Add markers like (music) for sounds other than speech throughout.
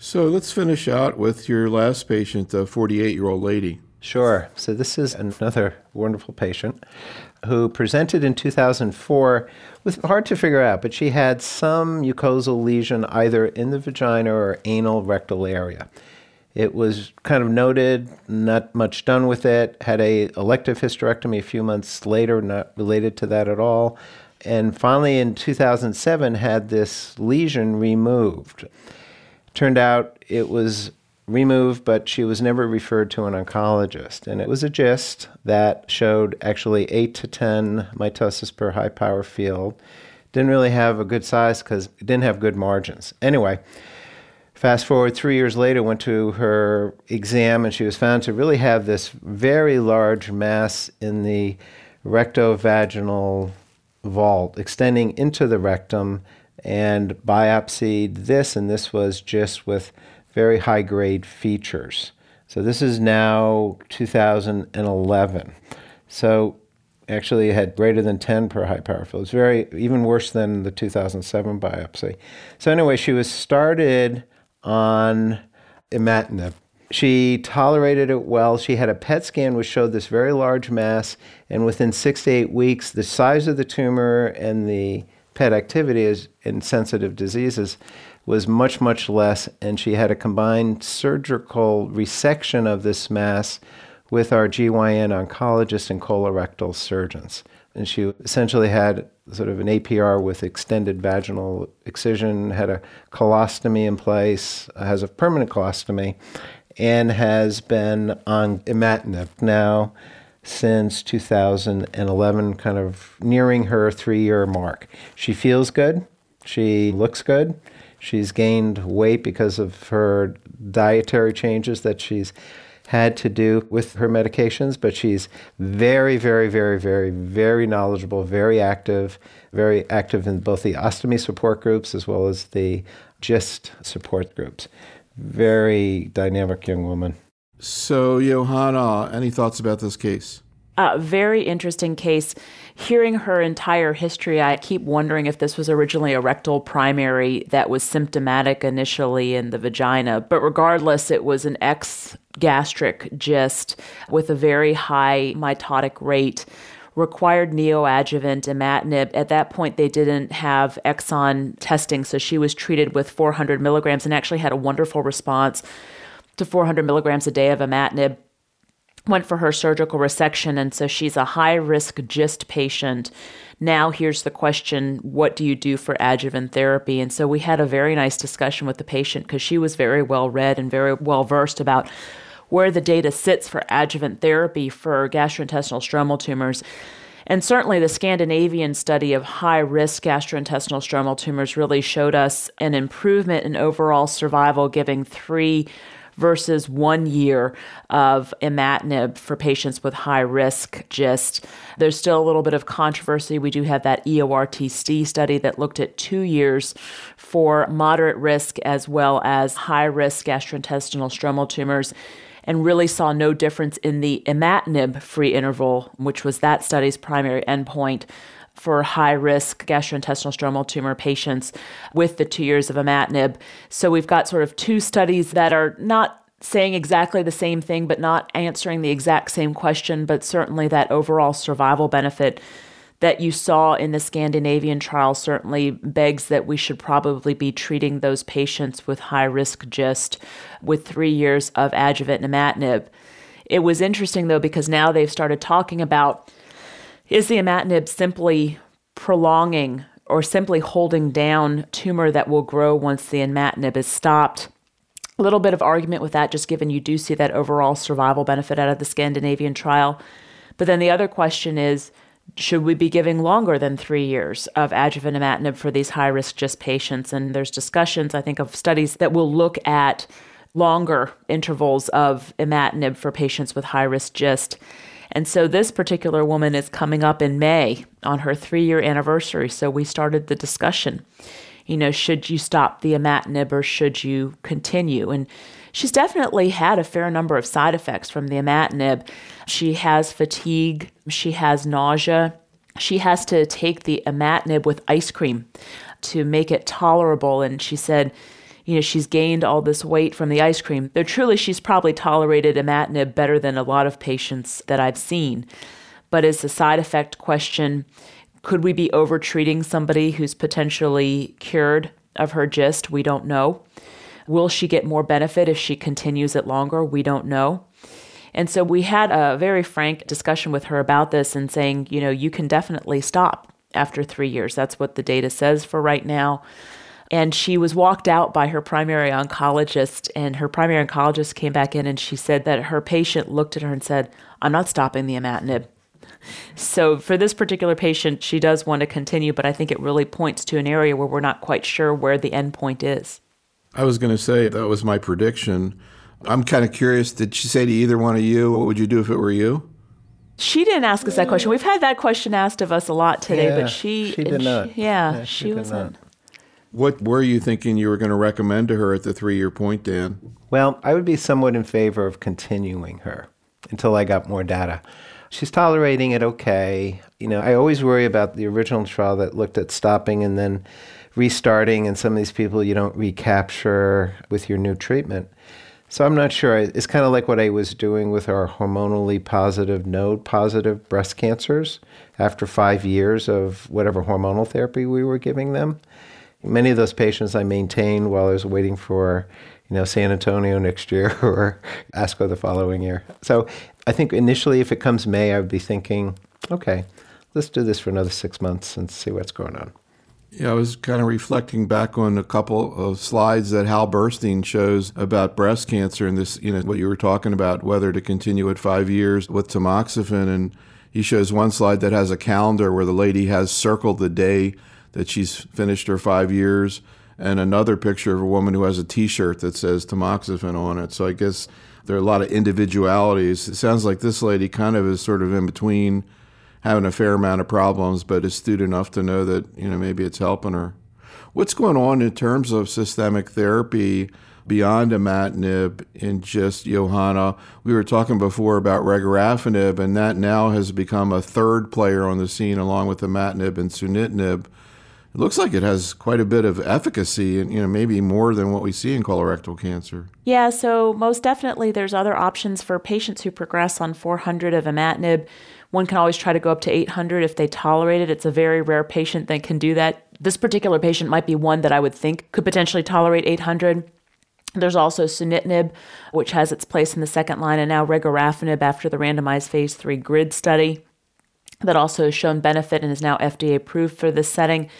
So let's finish out with your last patient, a 48 year old lady. Sure. So this is another wonderful patient who presented in 2004 with hard to figure out, but she had some mucosal lesion either in the vagina or anal rectal area. It was kind of noted, not much done with it. Had a elective hysterectomy a few months later, not related to that at all. And finally, in 2007, had this lesion removed. Turned out it was removed, but she was never referred to an oncologist. And it was a GIST that showed actually 8 to 10 mitosis per high power field. Didn't really have a good size because it didn't have good margins. Anyway, fast forward three years later, went to her exam, and she was found to really have this very large mass in the rectovaginal vault extending into the rectum and biopsied this, and this was just with very high grade features. So this is now 2011. So actually it had greater than 10 per high power field. It's very even worse than the 2007 biopsy. So anyway, she was started on imatinib. She tolerated it well. She had a PET scan which showed this very large mass, and within six to eight weeks, the size of the tumor and the PET activity is in sensitive diseases was much, much less, and she had a combined surgical resection of this mass with our GYN oncologist and colorectal surgeons. And she essentially had sort of an APR with extended vaginal excision, had a colostomy in place, has a permanent colostomy, and has been on imatinib now since 2011, kind of nearing her three year mark. She feels good, she looks good, She's gained weight because of her dietary changes that she's had to do with her medications, but she's very, very, very, very, very knowledgeable, very active, very active in both the ostomy support groups as well as the GIST support groups. Very dynamic young woman. So, Johanna, any thoughts about this case? A very interesting case. Hearing her entire history, I keep wondering if this was originally a rectal primary that was symptomatic initially in the vagina. But regardless, it was an ex gastric GIST with a very high mitotic rate required neoadjuvant imatinib. At that point, they didn't have exon testing, so she was treated with 400 milligrams and actually had a wonderful response to 400 milligrams a day of imatinib went for her surgical resection, and so she's a high risk GIST patient. Now, here's the question what do you do for adjuvant therapy? And so we had a very nice discussion with the patient because she was very well read and very well versed about where the data sits for adjuvant therapy for gastrointestinal stromal tumors. And certainly, the Scandinavian study of high risk gastrointestinal stromal tumors really showed us an improvement in overall survival, giving three versus one year of imatinib for patients with high risk GIST. There's still a little bit of controversy. We do have that EORTC study that looked at two years for moderate risk as well as high risk gastrointestinal stromal tumors and really saw no difference in the imatinib free interval, which was that study's primary endpoint for high risk gastrointestinal stromal tumor patients with the two years of imatinib. So we've got sort of two studies that are not saying exactly the same thing, but not answering the exact same question, but certainly that overall survival benefit that you saw in the Scandinavian trial certainly begs that we should probably be treating those patients with high risk GIST with three years of adjuvant imatinib. It was interesting though because now they've started talking about is the imatinib simply prolonging or simply holding down tumor that will grow once the imatinib is stopped? A little bit of argument with that, just given you do see that overall survival benefit out of the Scandinavian trial. But then the other question is should we be giving longer than three years of adjuvant imatinib for these high risk GIST patients? And there's discussions, I think, of studies that will look at longer intervals of imatinib for patients with high risk GIST. And so this particular woman is coming up in May on her three year anniversary. So we started the discussion. You know, should you stop the imatinib or should you continue? And she's definitely had a fair number of side effects from the imatinib. She has fatigue, she has nausea, she has to take the imatinib with ice cream to make it tolerable. And she said, you know, she's gained all this weight from the ice cream. Though truly, she's probably tolerated imatinib better than a lot of patients that I've seen. But as a side effect question, could we be overtreating somebody who's potentially cured of her GIST? We don't know. Will she get more benefit if she continues it longer? We don't know. And so we had a very frank discussion with her about this and saying, you know, you can definitely stop after three years. That's what the data says for right now. And she was walked out by her primary oncologist, and her primary oncologist came back in and she said that her patient looked at her and said, I'm not stopping the imatinib. So for this particular patient, she does want to continue, but I think it really points to an area where we're not quite sure where the end point is. I was going to say that was my prediction. I'm kind of curious. Did she say to either one of you, what would you do if it were you? She didn't ask us that question. We've had that question asked of us a lot today, Yeah, but she, she did not. yeah, Yeah, she, she wasn't. not. What were you thinking you were going to recommend to her at the three year point, Dan? Well, I would be somewhat in favor of continuing her until I got more data. She's tolerating it okay. You know, I always worry about the original trial that looked at stopping and then restarting, and some of these people you don't recapture with your new treatment. So I'm not sure. It's kind of like what I was doing with our hormonally positive, node positive breast cancers after five years of whatever hormonal therapy we were giving them. Many of those patients I maintained while I was waiting for, you know, San Antonio next year (laughs) or ASCO the following year. So I think initially, if it comes May, I would be thinking, okay, let's do this for another six months and see what's going on. Yeah, I was kind of reflecting back on a couple of slides that Hal Burstein shows about breast cancer and this, you know, what you were talking about, whether to continue at five years with tamoxifen. And he shows one slide that has a calendar where the lady has circled the day that she's finished her five years, and another picture of a woman who has a t shirt that says tamoxifen on it. So I guess there are a lot of individualities. It sounds like this lady kind of is sort of in between having a fair amount of problems, but astute enough to know that you know maybe it's helping her. What's going on in terms of systemic therapy beyond imatinib in GIST Johanna? We were talking before about regorafenib, and that now has become a third player on the scene along with imatinib and sunitinib. It looks like it has quite a bit of efficacy, and you know maybe more than what we see in colorectal cancer. Yeah, so most definitely there's other options for patients who progress on 400 of imatinib. One can always try to go up to 800 if they tolerate it. It's a very rare patient that can do that. This particular patient might be one that I would think could potentially tolerate 800. There's also sunitinib, which has its place in the second line, and now regorafenib after the randomized phase three GRID study that also has shown benefit and is now FDA approved for this setting.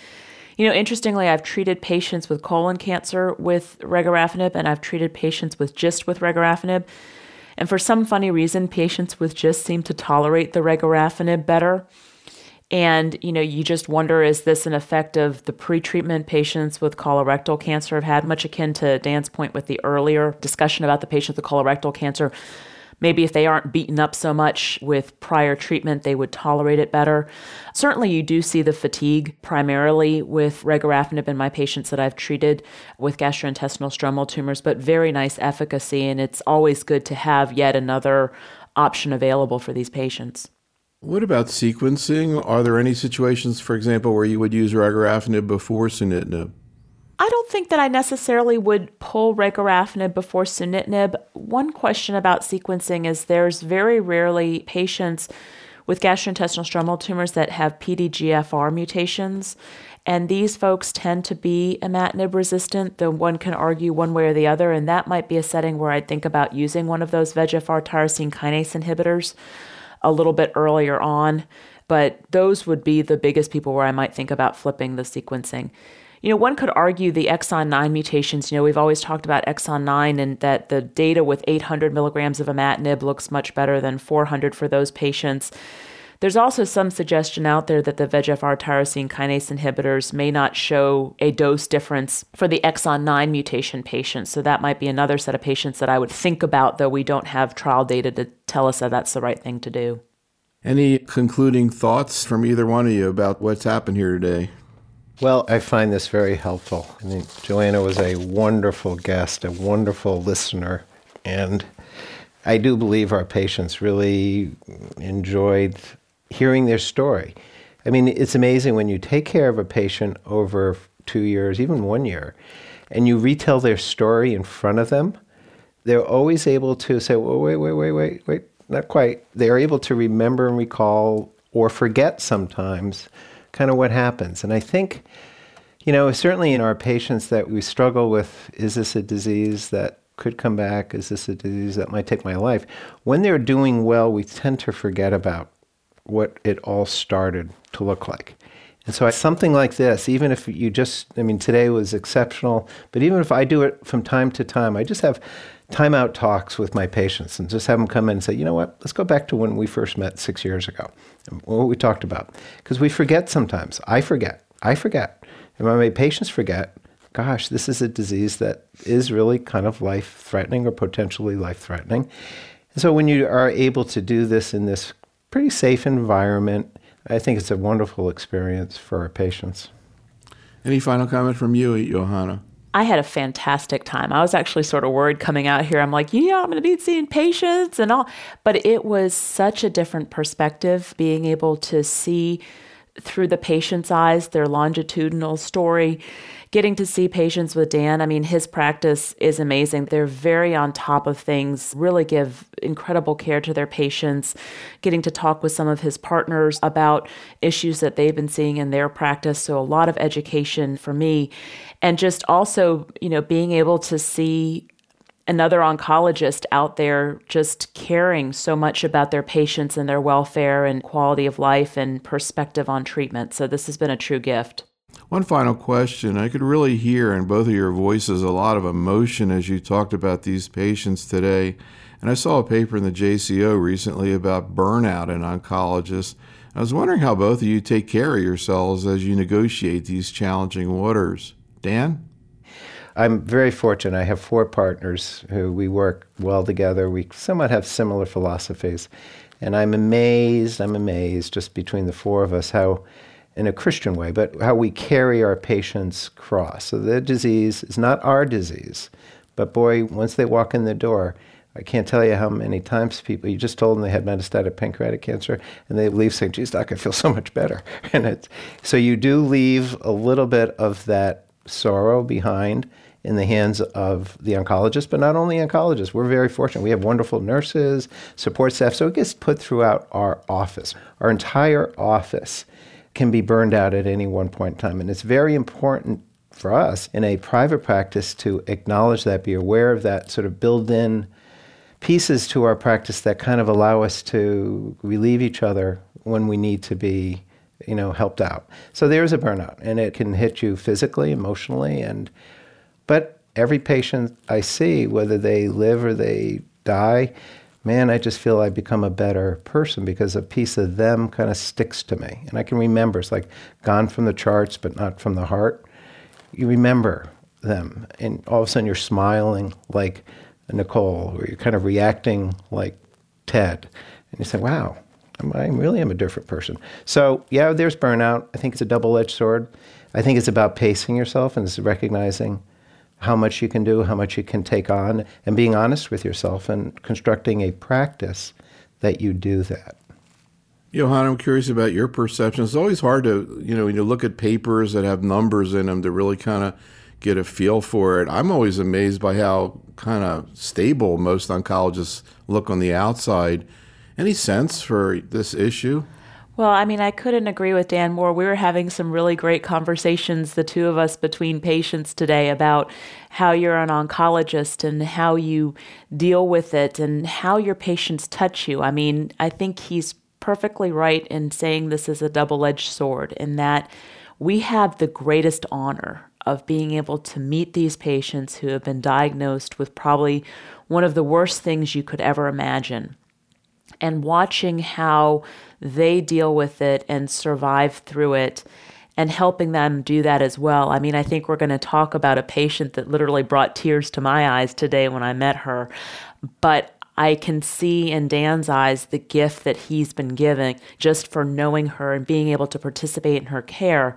You know, interestingly, I've treated patients with colon cancer with regorafenib, and I've treated patients with GIST with regorafenib. And for some funny reason, patients with GIST seem to tolerate the regorafenib better. And, you know, you just wonder is this an effect of the pretreatment patients with colorectal cancer have had, much akin to Dan's point with the earlier discussion about the patients with colorectal cancer. Maybe if they aren't beaten up so much with prior treatment, they would tolerate it better. Certainly, you do see the fatigue primarily with regorafenib in my patients that I've treated with gastrointestinal stromal tumors, but very nice efficacy. And it's always good to have yet another option available for these patients. What about sequencing? Are there any situations, for example, where you would use regorafenib before sunitinib? I don't think that I necessarily would pull regorafenib before sunitinib. One question about sequencing is there's very rarely patients with gastrointestinal stromal tumors that have PDGFR mutations. And these folks tend to be imatinib resistant, though one can argue one way or the other. And that might be a setting where I'd think about using one of those VEGFR tyrosine kinase inhibitors a little bit earlier on. But those would be the biggest people where I might think about flipping the sequencing. You know, one could argue the exon 9 mutations. You know, we've always talked about exon 9 and that the data with 800 milligrams of imatinib looks much better than 400 for those patients. There's also some suggestion out there that the VEGFR tyrosine kinase inhibitors may not show a dose difference for the exon 9 mutation patients. So that might be another set of patients that I would think about, though we don't have trial data to tell us that that's the right thing to do. Any concluding thoughts from either one of you about what's happened here today? Well, I find this very helpful. I mean, Johanna was a wonderful guest, a wonderful listener, and I do believe our patients really enjoyed hearing their story. I mean, it's amazing when you take care of a patient over two years, even one year, and you retell their story in front of them, they're always able to say, well, wait, wait, wait, wait, wait, not quite. They're able to remember and recall or forget sometimes kind of what happens. And I think, you know, certainly in our patients that we struggle with, is this a disease that could come back? Is this a disease that might take my life? When they're doing well, we tend to forget about what it all started to look like. And so something like this, even if you just, I mean, today was exceptional, but even if I do it from time to time, I just have timeout talks with my patients and just have them come in and say, you know what, let's go back to when we first met six years ago, what we talked about. Because we forget sometimes. I forget. I forget. And when my patients forget, gosh, this is a disease that is really kind of life threatening or potentially life threatening. And so when you are able to do this in this pretty safe environment, I think it's a wonderful experience for our patients. Any final comment from you, Johanna? I had a fantastic time. I was actually sort of worried coming out here. I'm like, yeah, I'm going to be seeing patients and all. But it was such a different perspective being able to see through the patient's eyes their longitudinal story getting to see patients with Dan, I mean, his practice is amazing. They're very on top of things, really give incredible care to their patients, getting to talk with some of his partners about issues that they've been seeing in their practice. So, a lot of education for me. And just also, you know, being able to see another oncologist out there just caring so much about their patients and their welfare and quality of life and perspective on treatment. So, this has been a true gift. One final question. I could really hear in both of your voices a lot of emotion as you talked about these patients today. And I saw a paper in the JCO recently about burnout in oncologists. I was wondering how both of you take care of yourselves as you negotiate these challenging waters. Dan? I'm very fortunate. I have four partners who we work well together. We somewhat have similar philosophies. And I'm amazed, I'm amazed just between the four of us how in a Christian way, but how we carry our patients' cross. So their disease is not our disease, but boy, once they walk in the door, I can't tell you how many times people, you just told them they had metastatic pancreatic cancer, and they leave saying, geez, doc, I feel so much better. (laughs) And it's, so you do leave a little bit of that sorrow behind in the hands of the oncologist, but not only oncologists. We're very fortunate. We have wonderful nurses, support staff, so it gets put throughout our office. Our entire office can be burned out at any one point in time. And it's very important for us in a private practice to acknowledge that, be aware of that, sort of build in pieces to our practice that kind of allow us to relieve each other when we need to be you know helped out so there's a burnout and it can hit you physically emotionally and but every patient i see whether they live or they die man, I just feel I become a better person because a piece of them kind of sticks to me. And I can remember, it's like gone from the charts, but not from the heart. You remember them, and all of a sudden you're smiling like Nicole, or you're kind of reacting like Ted. And you say, wow, I really am a different person. So, yeah, there's burnout. I think it's a double edged sword. I think it's about pacing yourself and it's recognizing how much you can do, how much you can take on, and being honest with yourself and constructing a practice that you do that. Johan, I'm curious about your perception. It's always hard to, you know, when you look at papers that have numbers in them to really kind of get a feel for it. I'm always amazed by how kind of stable most oncologists look on the outside. Any sense for this issue? Well, I mean, I couldn't agree with Dan more. We were having some really great conversations, the two of us, between patients today about how you're an oncologist and how you deal with it and how your patients touch you. I mean, I think he's perfectly right in saying this is a double edged sword in that we have the greatest honor of being able to meet these patients who have been diagnosed with probably one of the worst things you could ever imagine and watching how they deal with it and survive through it and helping them do that as well. I mean, I think we're going to talk about a patient that literally brought tears to my eyes today when I met her. But I can see in Dan's eyes the gift that he's been giving just for knowing her and being able to participate in her care.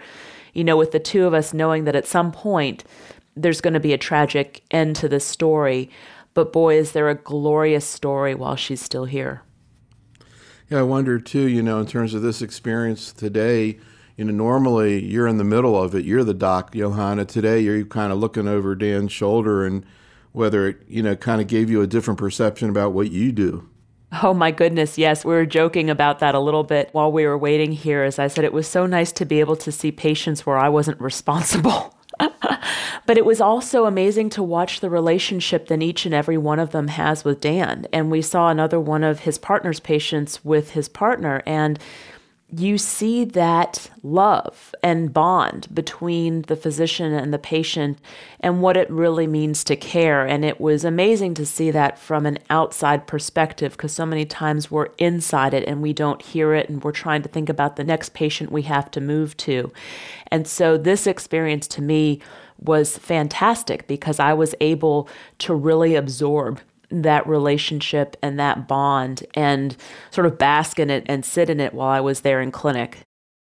You know, with the two of us knowing that at some point there's going to be a tragic end to this story. But boy, is there a glorious story while she's still here. Yeah, I wonder too, you know, in terms of this experience today, you know, normally you're in the middle of it. You're the doc, Johanna. Today you're kind of looking over Dan's shoulder and whether it, you know, kind of gave you a different perception about what you do. Oh my goodness, yes. We were joking about that a little bit while we were waiting here. As I said, it was so nice to be able to see patients where I wasn't responsible. (laughs) but it was also amazing to watch the relationship that each and every one of them has with Dan. And we saw another one of his partner's patients with his partner. And you see that love and bond between the physician and the patient and what it really means to care. And it was amazing to see that from an outside perspective because so many times we're inside it and we don't hear it and we're trying to think about the next patient we have to move to. And so this experience to me was fantastic because I was able to really absorb that relationship and that bond and sort of bask in it and sit in it while I was there in clinic.